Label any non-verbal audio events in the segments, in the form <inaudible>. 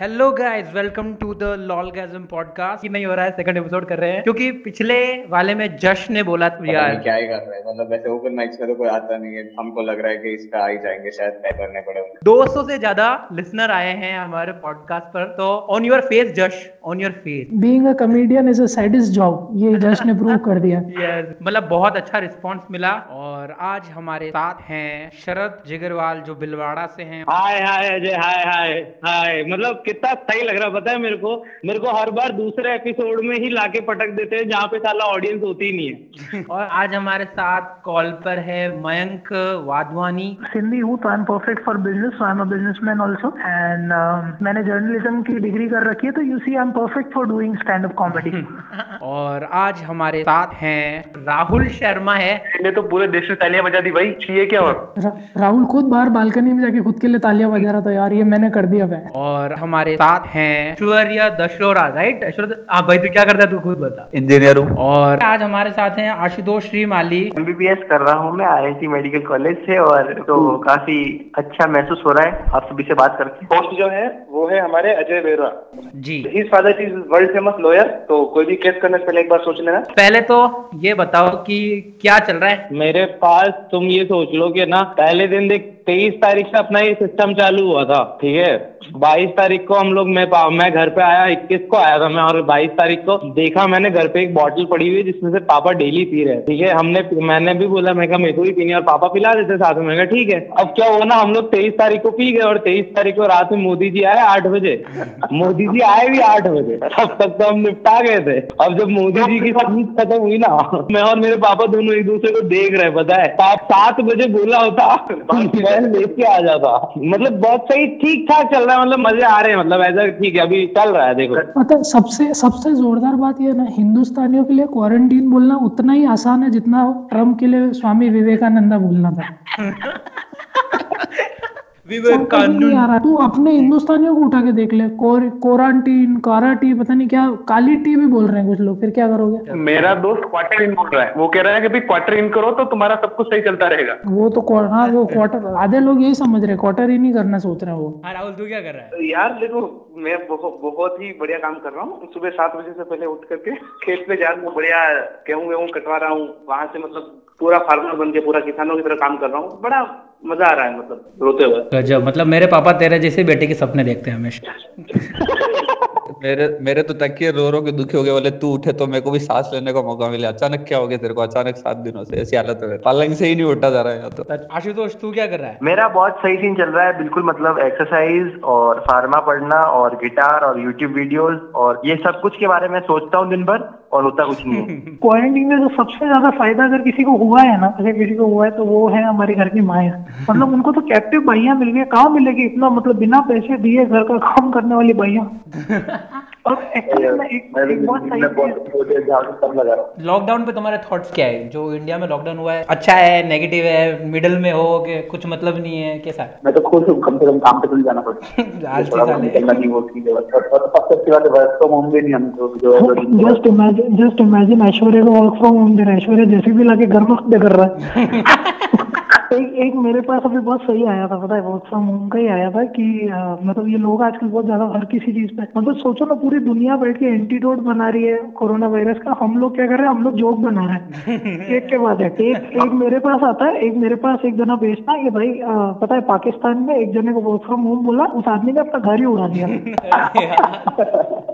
Hello guys welcome to the lolgasm podcast नहीं हो रहा है सेकंड एपिसोड कर रहे हैं क्योंकि पिछले वाले में जश ने बोला यार क्या ही कर रहे हैं मतलब वैसे ओपन माइक्स में तो कोई आता नहीं है। हमको लग रहा है कि इसका आ ही जाएँगे शायद तय करने पड़े 200 से ज़्यादा लिसनर आए हैं हमारे पॉडकास्ट पर तो on your face Jash on your face being a comedian is a sadist job ये जश ने प्रूव कर दिया। <laughs> यस मतलब बहुत अच्छा रिस्पांस मिला। और आज हमारे साथ हैं शरद जिगरवाल जो बिलवाड़ा से हैं। हाय हाय अजय हाय हाय हाय मतलब कितना सही लग रहा पता है मेरे को? मेरे को हर बार दूसरे एपिसोड में ही लाके पटक देते हैं जहाँ पे साला ऑडियंस होती ही नहीं है। <laughs> और आज हमारे साथ कॉल पर है मयंक वाधवानी। सिंधी हूँ तो I am perfect for business I am a businessman also and मैंने जर्नलिज्म की डिग्री कर रखी है तो you see I am perfect for doing stand up comedy और आज हमारे साथ हैं राहुल शर्मा है। मैंने तो पूरे देश में तालियाँ बजा दी भाई। चाहिए क्या और? राहुल खुद बाहर बालकनी में जाके खुद के लिए तालियाँ बजा रहा था यार ये मैंने कर दिया भाई और हमारे साथ हैं ऐश्वर्या दशोरा राइट हाँ भाई तू क्या करता है? तू खुद बता। इंजीनियर हूँ। और आज हमारे साथ हैं आशुतोष श्री माली एमबीबीएस कर रहा हूँ मैं आईआईटी मेडिकल कॉलेज से और तो काफ़ी अच्छा महसूस हो रहा है आप सभी से बात करके। होस्ट जो है वो है हमारे Ajay Bera ji. His father is world famous lawyer तो कोई भी केस करने से पहले एक बार सोच लेना पहले तो ये बताओ कि क्या चल रहा है? मेरे पास तुम ये सोच लो कि ना पहले दिन देख तेईस तारीख से अपना ये सिस्टम चालू हुआ था ठीक है? बाईस तारीख को हम लोग मैं मैं घर पे आया इक्कीस को आया था मैं और बाईस तारीख को देखा मैंने घर पे एक बॉटल पड़ी हुई जिसमें से पापा डेली पी रहे ठीक है? हमने मैंने भी बोला मैं कहा मेरे को भी पीनी और पापा पिला देते साथ में ठीक है। अब क्या हुआ ना हम लोग तेईस तारीख को पी गए और तेईस तारीख को रात में मोदी जी आए आठ बजे। मोदी जी आए भी आठ बजे तब तक तो हम निपटा गए थे। अब जब मोदी जी की सर्विस खत्म हुई ना मैं और मेरे पापा दोनों एक दूसरे को देख रहे पता है? सात बजे बोला होता। मैं लेके आ जाता मतलब बहुत सही ठीक ठाक चल रहा है मतलब मज़े आ रहे हैं मतलब ऐसा ठीक है अभी चल रहा है देखो। मतलब सबसे सबसे जोरदार बात यह ना हिंदुस्तानियों के लिए क्वारंटीन बोलना उतना ही आसान है जितना ट्रंप के लिए स्वामी विवेकानंदा बोलना था। <laughs> विवेकानंद तू अपने हिंदुस्तानियों को उठा के देख ले। क्वारंटीन काराटी पता नहीं क्या काली टी भी बोल रहे हैं कुछ लोग। फिर क्या करोगे? मेरा दोस्त क्वार्टर इन बोल रहा है। वो कह रहा है कि भाई क्वार्टर इन करो तो तुम्हारा सब कुछ सही चलता रहेगा। वो तो हाँ वो क्वार्टर आधे लोग यही समझ रहे क्वार्टर इन ही करना सोच रहे हैं वो। हाँ राहुल तू क्या कर रहा है? यार देखो मैं बहुत ही बढ़िया काम कर रहा हूँ। सुबह सात बजे से पहले उठ करके खेत पे जा रहा हूँ बढ़िया गेहूँ गेहूँ कटवा रहा हूँ। वहाँ से मतलब पूरा फार्मर बन के पूरा किसानों की तरह काम कर रहा हूँ। बड़ा मज़ा आ रहा है मतलब रोते हुए। गजब मतलब मेरे पापा तेरे जैसे बेटे के सपने देखते हैं हमेशा। <laughs> मेरे मेरे तो तकिए रो रो के दुखी हो गए बोले तू उठे तो मेरे को भी सांस लेने का मौका मिले। अचानक क्या हो गया तेरे को? अचानक सात दिनों से ऐसी हालत है पलंग से ही नहीं उठा जा रहा है तो। आशुतोष तू क्या कर रहा है? मेरा बहुत सही सीन चल रहा है बिल्कुल मतलब एक्सरसाइज और फार्मा पढ़ना और गिटार और यूट्यूब वीडियोस और ये सब कुछ के बारे में सोचता हूँ दिन भर। और होता कुछ नहीं है। <laughs> क्वारंटीन में तो सबसे ज़्यादा फ़ायदा अगर किसी को हुआ है ना अगर किसी को हुआ है तो वो है हमारे घर की माए मतलब उनको तो कैप्टिव भाइया मिल गए कहाँ मिलेगी? इतना मतलब बिना पैसे दिए घर का काम करने वाली भाइया। <laughs> लॉकडाउन पे तुम्हारे थॉट्स क्या है? जो इंडिया में लॉकडाउन हुआ है अच्छा है नेगेटिव है मिडिल में हो कि कुछ मतलब नहीं है कैसा है? मैं तो खुश हूँ कम से कम काम पे तो जाना पड़ता। <laughs> आज की साल just imagine just imagine Aishwarya को वर्क फ्रॉम होम दे रहा है ऐश्वर्या जैसे भी लाके घर में कर रहा है। <laughs> एक मेरे पास अभी बहुत सही आया था पता है वर्क फ्रॉम होम का ही आया था कि आ, मतलब ये लोग आजकल बहुत ज़्यादा हर किसी चीज़ पे मतलब सोचो ना पूरी दुनिया बैठ के एंटीडोट बना रही है कोरोना वायरस का हम लोग क्या कर रहे हैं हम लोग जोक बना रहे हैं। एक के बाद है एक एक मेरे पास आता है एक मेरे पास एक जना बेचता है कि भाई आ, पता है पाकिस्तान में एक जने को वर्क फ्रॉम होम बोला उस आदमी ने अपना घर ही उड़ा दिया। <laughs>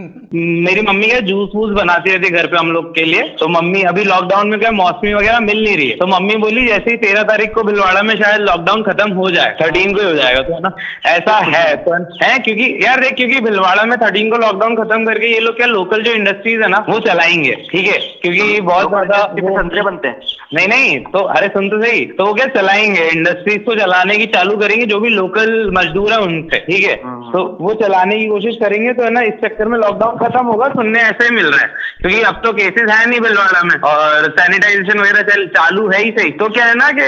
मेरी मम्मी क्या जूस वूस बनाती रहती घर पे हम लोग के लिए। तो मम्मी अभी लॉकडाउन में क्या मौसमी वगैरह मिल नहीं रही है। तो मम्मी बोली जैसे ही तेरह तारीख को भिलवाड़ा में शायद लॉकडाउन खत्म हो जाए थर्टीन को ही हो जाएगा। तो है ना ऐसा है। तो है क्योंकि यार देख क्योंकि भिलवाड़ा में थर्टीन को लॉकडाउन खत्म करके ये लोग क्या लोकल जो इंडस्ट्रीज़ है ना वो चलाएँगे ठीक है? क्योंकि बहुत ज़्यादा संतरे बनते हैं। नहीं नहीं तो अरे सुन तो सही तो वो क्या चलाएँगे? इंडस्ट्रीज़ को चलाने की चालू करेंगे जो भी लोकल मजदूर है उनसे ठीक है। तो वो चलाने की कोशिश करेंगे तो है ना इस चक्कर में लॉकडाउन खत्म होगा, सुनने ऐसे ही मिल रहा है। क्योंकि अब तो केसेस है नहीं भिलवाड़ा में। और सैनिटाइजेशन वगैरह चल, चालू है ही सही। तो क्या है ना कि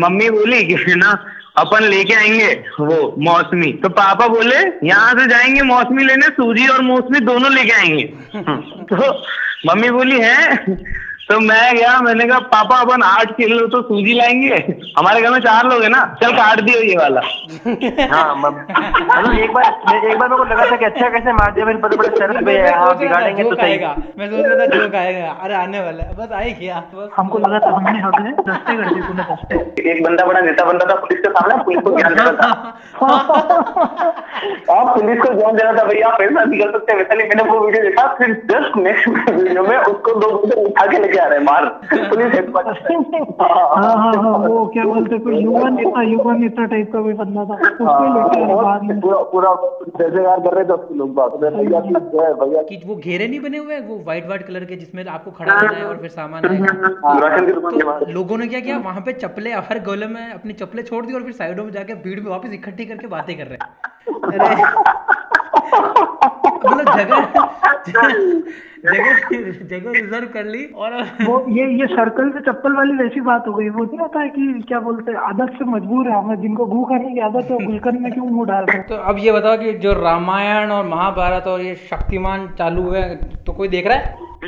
मम्मी बोली कि ना, अपन लेके आएँगे वो मौसमी। तो पापा बोले, यहाँ से जाएँगे मौसमी लेने, सूजी और मौसमी दोनों लेके आएँगे। <laughs> तो मम्मी बोली, है? तो मैं गया मैंने कहा पापा अपन आठ किलो तो सूजी लाएँगे। हमारे घर में चार लोग हैं ना चल काट दियो ये वाला। <laughs> हाँ मतलब एक बार एक बार मेरे को लगा था कि अच्छा कैसे मार दिया बड़े बड़े शरत पे हाँ बिगाड़ेंगे तो सही। मैं सोच रहा था जोक आएगा अरे आने वाला है बस आई गया बस। हमको लगा था हमने दस्ते कर दिए तूने एक बंदा बड़ा नेता बनता था पुलिस के सामने पुलिस को ज्ञान <laughs> देता था। <laughs> आप पुलिस को ज्ञान देना था भैया आप ऐसा निकल सकते हैं। वैसा नहीं मैंने वो वीडियो देखा फिर जस्ट नेक्स्ट वीडियो में उसको दो बंदे उठा के लेके आ रहे हैं मार। पुलिस हेडक्वार्टर हाँ हाँ हाँ वो क्या बोलते कोई युवा नेता युवा नेता टाइप का कोई बंदा था ही पूरा पूरा कर रहे थे उसके लोग बात में भैया की जय भैया कि वो घेरे नहीं बने हुए हैं, वो व्हाइट व्हाइट कलर के जिसमें आपको खड़ा रहना है और फिर सामान बाहर तो लोगों ने क्या किया? वहाँ पे चप्पले हर गोले में अपनी चप्पले छोड़ दी और फिर साइडों में जाके भीड़ में वापस इकट्ठी करके बातें कर रहे हैं। मतलब जगह जगह जगह रिज़र्व कर ली और वो ये ये सर्कल से चप्पल वाली वैसी बात हो गई। वो नहीं होता है कि क्या बोलते हैं आदत से मजबूर है। हमें जिनको भूख खाने की आदत है गुलकंद में क्यों मुँह डाल रहे हैं? तो अब ये बताओ कि जो रामायण और महाभारत और ये शक्तिमान चालू हुए तो कोई देख रहा है?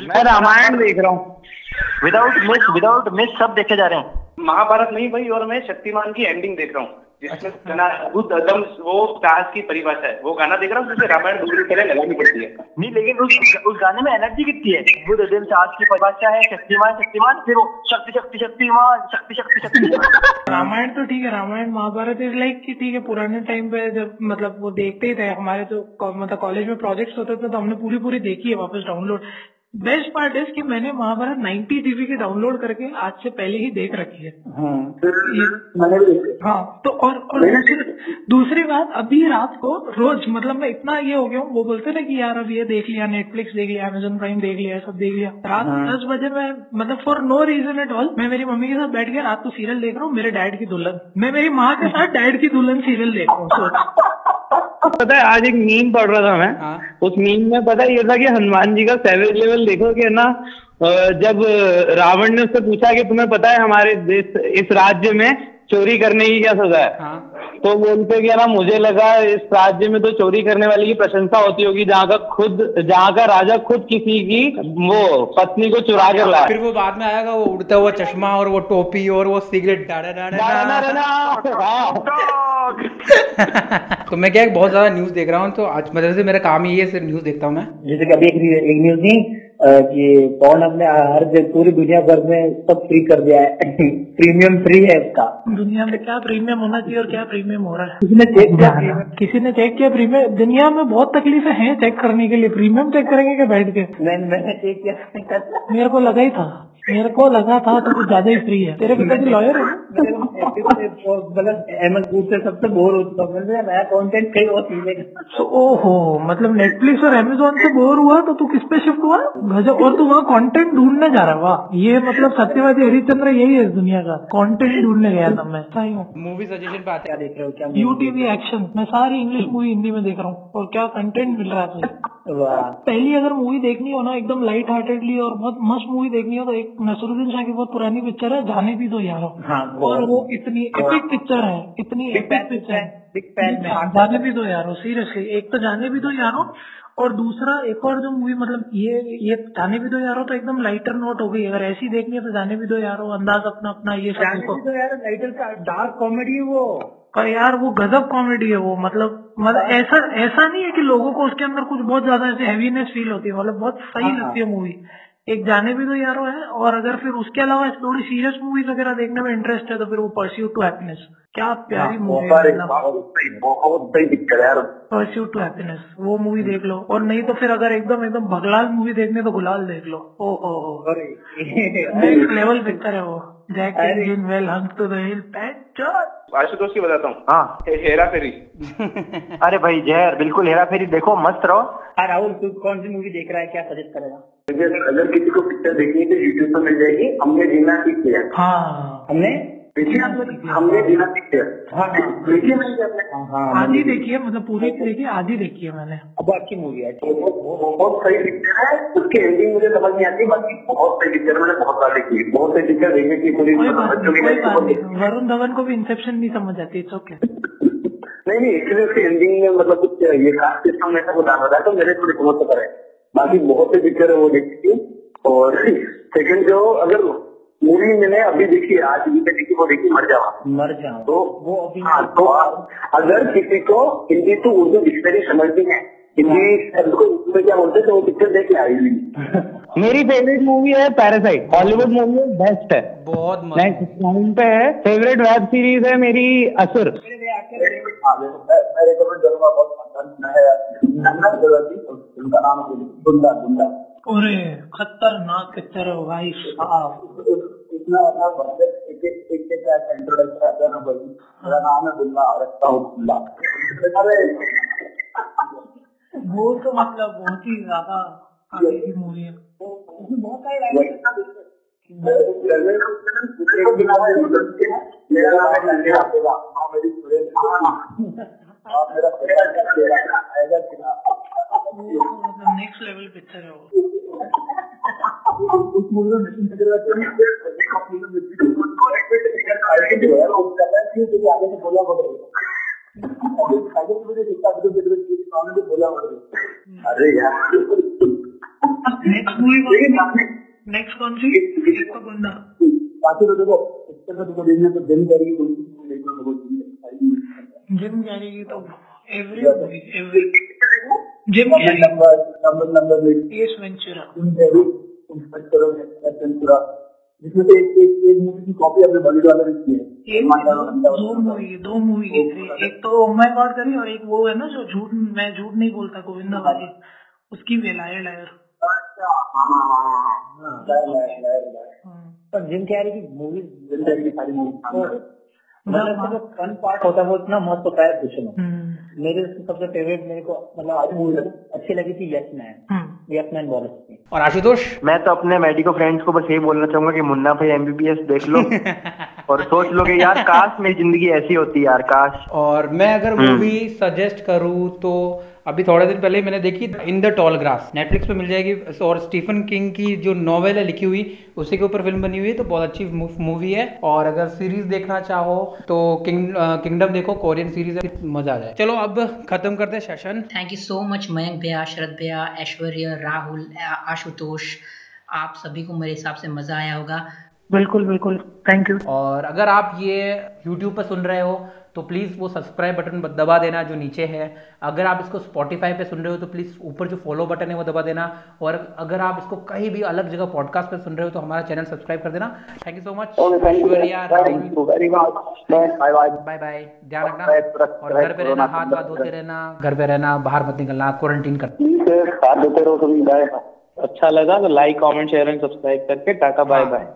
मैं रामायण देख रहा हूँ। विदाउट मिस विदाउट मिस सब देखे जा रहे हैं। महाभारत नहीं भाई और मैं शक्तिमान की एंडिंग देख रहा हूँ। जिसमें गाना बुद्ध अदम वो साहस की परिभाषा है। वो गाना देख रहा हूँ रामायण दूसरी तरह लगानी पड़ती है। नहीं लेकिन उस उस गाने में एनर्जी कितनी है? बुद्ध दिन साहस की परिभाषा है शक्तिमान शक्तिमान फिर वो शक्ति शक्ति शक्तिमान शक्ति शक्ति शक्तिमान। <laughs> रामायण तो ठीक है रामायण महाभारत इज़ लाइक कि ठीक है पुराने टाइम पे जब मतलब वो देखते ही थे हमारे तो मतलब कॉलेज में प्रोजेक्ट्स होते थे तो हमने पूरी पूरी देखी है वापस डाउनलोड बेस्ट पार्ट इज़ कि मैंने महाभारत 90 जीबी की डाउनलोड करके आज से पहले ही देख रखी है। ये- हाँ तो और और दूसरी दूसरी बात अभी रात को रोज मतलब मैं इतना ये हो गया हूँ वो बोलते ना कि यार अब ये देख लिया नेटफ्लिक्स देख लिया अमेजोन प्राइम देख लिया सब देख लिया। रात दस बजे मैं मतलब for no reason at all मैं मेरी मम्मी के साथ बैठ गया रात को सीरियल देख रहा हूँ मेरे डैड की दुल्हन। मैं मेरी माँ के साथ डैड की दुल्हन सीरियल देख रहा हूँ पता है आज एक मीम पढ़ रहा था मैं। हाँ। उस मीम में पता है ये था कि हनुमान जी का सेवेज लेवल देखो कि ना जब रावण ने उससे पूछा कि तुम्हें पता है हमारे देश इस राज्य में चोरी करने की क्या सजा है? हाँ। तो बोलते कि ना मुझे लगा इस राज्य में तो चोरी करने वाले की प्रशंसा होती होगी जहाँ का खुद जहाँ का राजा खुद किसी की वो पत्नी को चुरा कर लाया। फिर वो बाद में आएगा वो उड़ता हुआ चश्मा और वो टोपी और वो सिगरेट डाड़ा डाड़ा <laughs> हाँ। <laughs> तो मैं क्या बहुत ज़्यादा न्यूज़ देख रहा हूँ तो आज मतलब से मेरा काम ही है सिर्फ़ न्यूज़ देखता हूँ मैं। जैसे कि अभी एक, न्यूज़ अ, कि पवन अपने हर जगह पूरी दुनिया भर में सब फ्री कर दिया है। <laughs> प्रीमियम फ्री है इसका। दुनिया में क्या प्रीमियम होना चाहिए और क्या प्रीमियम हो रहा है? किसी ने चेक किया? किसी ने चेक किया प्रीमियम दुनिया में बहुत तकलीफें हैं चेक करने के लिए। प्रीमियम चेक करेंगे क्या बैठ के? मैंने मैंने चेक किया मेरे को लगा ही था। मेरे को लगा था तो कुछ ज़्यादा ही फ्री है। तेरे पिताजी लॉयर है? मतलब अहमद से सबसे बोर हूँ। नया कंटेंट कहीं और सीखेगा ओहो मतलब नेटफ्लिक्स और अमेजोन से बोर हुआ तो तू किस पे शिफ्ट हुआ? गजब। और तू वहाँ कंटेंट ढूँढने जा रहा है वाह। ये मतलब सत्यवादी हरिश्चंद्र यही है इस दुनिया का। कंटेंट ढूँढने गया था मैं। सही हूँ। मूवी सजेशन पे आते क्या देख रहे हो? क्या यू टीवी एक्शन मैं सारी इंग्लिश मूवी हिंदी में देख रहा हूँ। और क्या कंटेंट मिल रहा है पहली अगर मूवी देखनी हो ना एकदम लाइट हार्टेडली और बहुत मस्त मूवी देखनी हो तो एक नसरुद्दीन शाह की बहुत पुरानी पिक्चर है जाने भी दो यारो। हाँ और वो इतनी एपिक पिक्चर है इतनी एपिक पिक्चर है। बिग फ़ैन में हाँ, जाने भी दो यारो सीरियसली एक तो जाने भी दो यारो और दूसरा एक और जो मूवी मतलब ये ये जाने भी दो यारो तो एकदम लाइटर नोट हो गई। अगर ऐसी देखनी है तो जाने भी दो यारो अंदाज अपना अपना ये सब भी दो यार लाइटर का डार्क कॉमेडी है वो। पर यार वो गजब कॉमेडी है वो मतलब मतलब ऐसा ऐसा नहीं है कि लोगों को उसके अंदर कुछ बहुत ज़्यादा ऐसे हैवीनेस फील होती है। मतलब बहुत सही लगती है मूवी एक जाने भी दो यारो है और अगर फिर उसके अलावा थोड़ी सीरियस मूवीज़ वगैरह देखने में इंटरेस्ट है तो फिर वो परस्यू टू हैप्पीनेस क्या प्यारी मूवी है बहुत सही बहुत सही पिक्चर है यार। परस्यू टू हैप्पीनेस वो मूवी देख लो। और नहीं तो फिर अगर एकदम एकदम भगलाल मूवी देखने तो गुलाल देख लो। ओ हो हो नेक्स्ट लेवल पिक्चर है वो। Jack Jin well hung to the hill Ashutosh की बताता हूँ। हाँ। हेरा फेरी। अरे भाई जहर बिल्कुल हेरा फेरी। देखो मस्त रहो। हाँ राहुल तू कौन सी मूवी देख रहा है? क्या सजेस्ट करेगा? अगर अगर किसी को पिक्चर देखनी है तो यूट्यूब पर मिल जाएगी। हमने जीना सीख लिया। हाँ। हमने? देखिए हमने जीना सीख लिया। हाँ हाँ। देखिए आपने हाँ आधी देखी है मतलब पूरी नहीं देखी आधी देखी है मैंने। अब अच्छी मूवी है। बहुत बहुत सही पिक्चर है उसकी एंडिंग मुझे समझ नहीं आती बाकी बहुत सही पिक्चर मैंने बहुत बार देखी बहुत सही पिक्चर देखने की पूरी वरुण धवन को भी इंसेप्शन नहीं समझ आती इट्स ओके नहीं नहीं एक्चुअली उसकी एंडिंग में मतलब कुछ ये कास्ट सिस्टम में ऐसा कुछ डाल रहा है तो मेरे थोड़ी समझ पता है बाकी बहुत से पिक्चर है वो देखी थी और सेकंड जो अगर मूवी मैंने अभी देखी आज भी देखी वो देखी मर जावा मर जाओ तो वो अभी हाँ तो अगर किसी को हिंदी टू उर्दू डिक्शनरी समझनी है हिंदी शब्द को उर्दू में क्या बोलते हैं तो वो पिक्चर देख के आई हुई मेरी फेवरेट मूवी है पैरासाइट हॉलीवुड मूवी बेस्ट है बहुत मस्त नेक्स्ट पे है फेवरेट वेब सीरीज़ है मेरी असुर हाँ, मैं रिकमेंड करूँगा बहुत उनका नाम दुंदा दुंदा अरे खतरनाक पिक्चर है भाई साहब। इतना एक एक एक ऐसा इंट्रोडक्शन है ना भाई मेरा नाम है दुल्ला रखता हूँ अरे वो तो मतलब बहुत ही ज़्यादा आगे की मूवी है। बहुत सारे मेरा नाम है हाँ नेक्स्ट लेवल पिक्चर है अरे यार। नेक्स्ट मूवी नेक्स्ट कौन सी? गुंडा बाकी तो देखो पिक्चर में तुमको देखना तो दिन करेगी कोई चीज़ देखना तो कोई जिम कैरी की तो every every Jim number number number Ace Ventura करो करो पूरा जिसमें से एक एक एक मूवी की कॉपी अपने बॉलीवुड वाले ने की है। दो मूवी दो मूवी थी एक तो मैं गॉड करी और एक वो है ना जो झूठ मैं झूठ नहीं बोलता गोविंदा वाली उसकी भी लायर लायर अच्छा हाँ हाँ हाँ हाँ लायर लायर लायर लायर पर जिम कैरी की मूवी जिन तरह की सारी मूवी मतलब जो फन पार्ट होता है वो इतना महत्व होता है पूछो। मेरे सबसे फेवरेट मेरे को मतलब अच्छी लगी थी यस मैन। यस मैन अच्छी थी। और आशुतोष? मैं तो अपने मेडिको फ्रेंड्स को बस यही बोलना चाहूँगा कि मुन्ना भाई एमबीबीएस देख लो <laughs> और सोच लो कि यार काश मेरी ज़िंदगी ऐसी होती यार काश। और मैं अगर मूवी सजेस्ट करूँ तो अभी थोड़े दिन पहले मैंने देखी in the tall grass Netflix पे मिल जाएगी। और स्टीफन किंग की जो नॉवेल है लिखी हुई उसी के ऊपर फ़िल्म बनी हुई है तो बहुत अच्छी मूवी है। और अगर सीरीज़ देखना चाहो तो किंग किंगडम देखो कोरियन सीरीज़ है मज़ा आ जाए। चलो अब खत्म करते हैं session thank you so much Mayank भैया, शरद भैया, ऐश्वर्य, राहुल आशुतोष. आप सभी को मेरे हिसाब से मज़ा आया होगा. बिल्कुल बिल्कुल। थैंक यू और अगर आप ये YouTube पर सुन रहे हो तो प्लीज़ वो सब्सक्राइब बटन दबा देना जो नीचे है। अगर आप इसको Spotify पे सुन रहे हो तो प्लीज़ ऊपर जो फॉलो बटन है वो दबा देना। और अगर आप इसको कहीं भी अलग जगह पॉडकास्ट पे सुन रहे हो तो हमारा चैनल सब्सक्राइब कर देना। Thank you so much bye bye bye bye ध्यान रखना और घर पे रहना हाथ वाथ धोते रहना घर पे रहना बाहर मत निकलना क्वारंटीन कर। साथ देते रहो सभी बाय अच्छा लगा तो like comment share and subscribe करके टाटा बाय बाय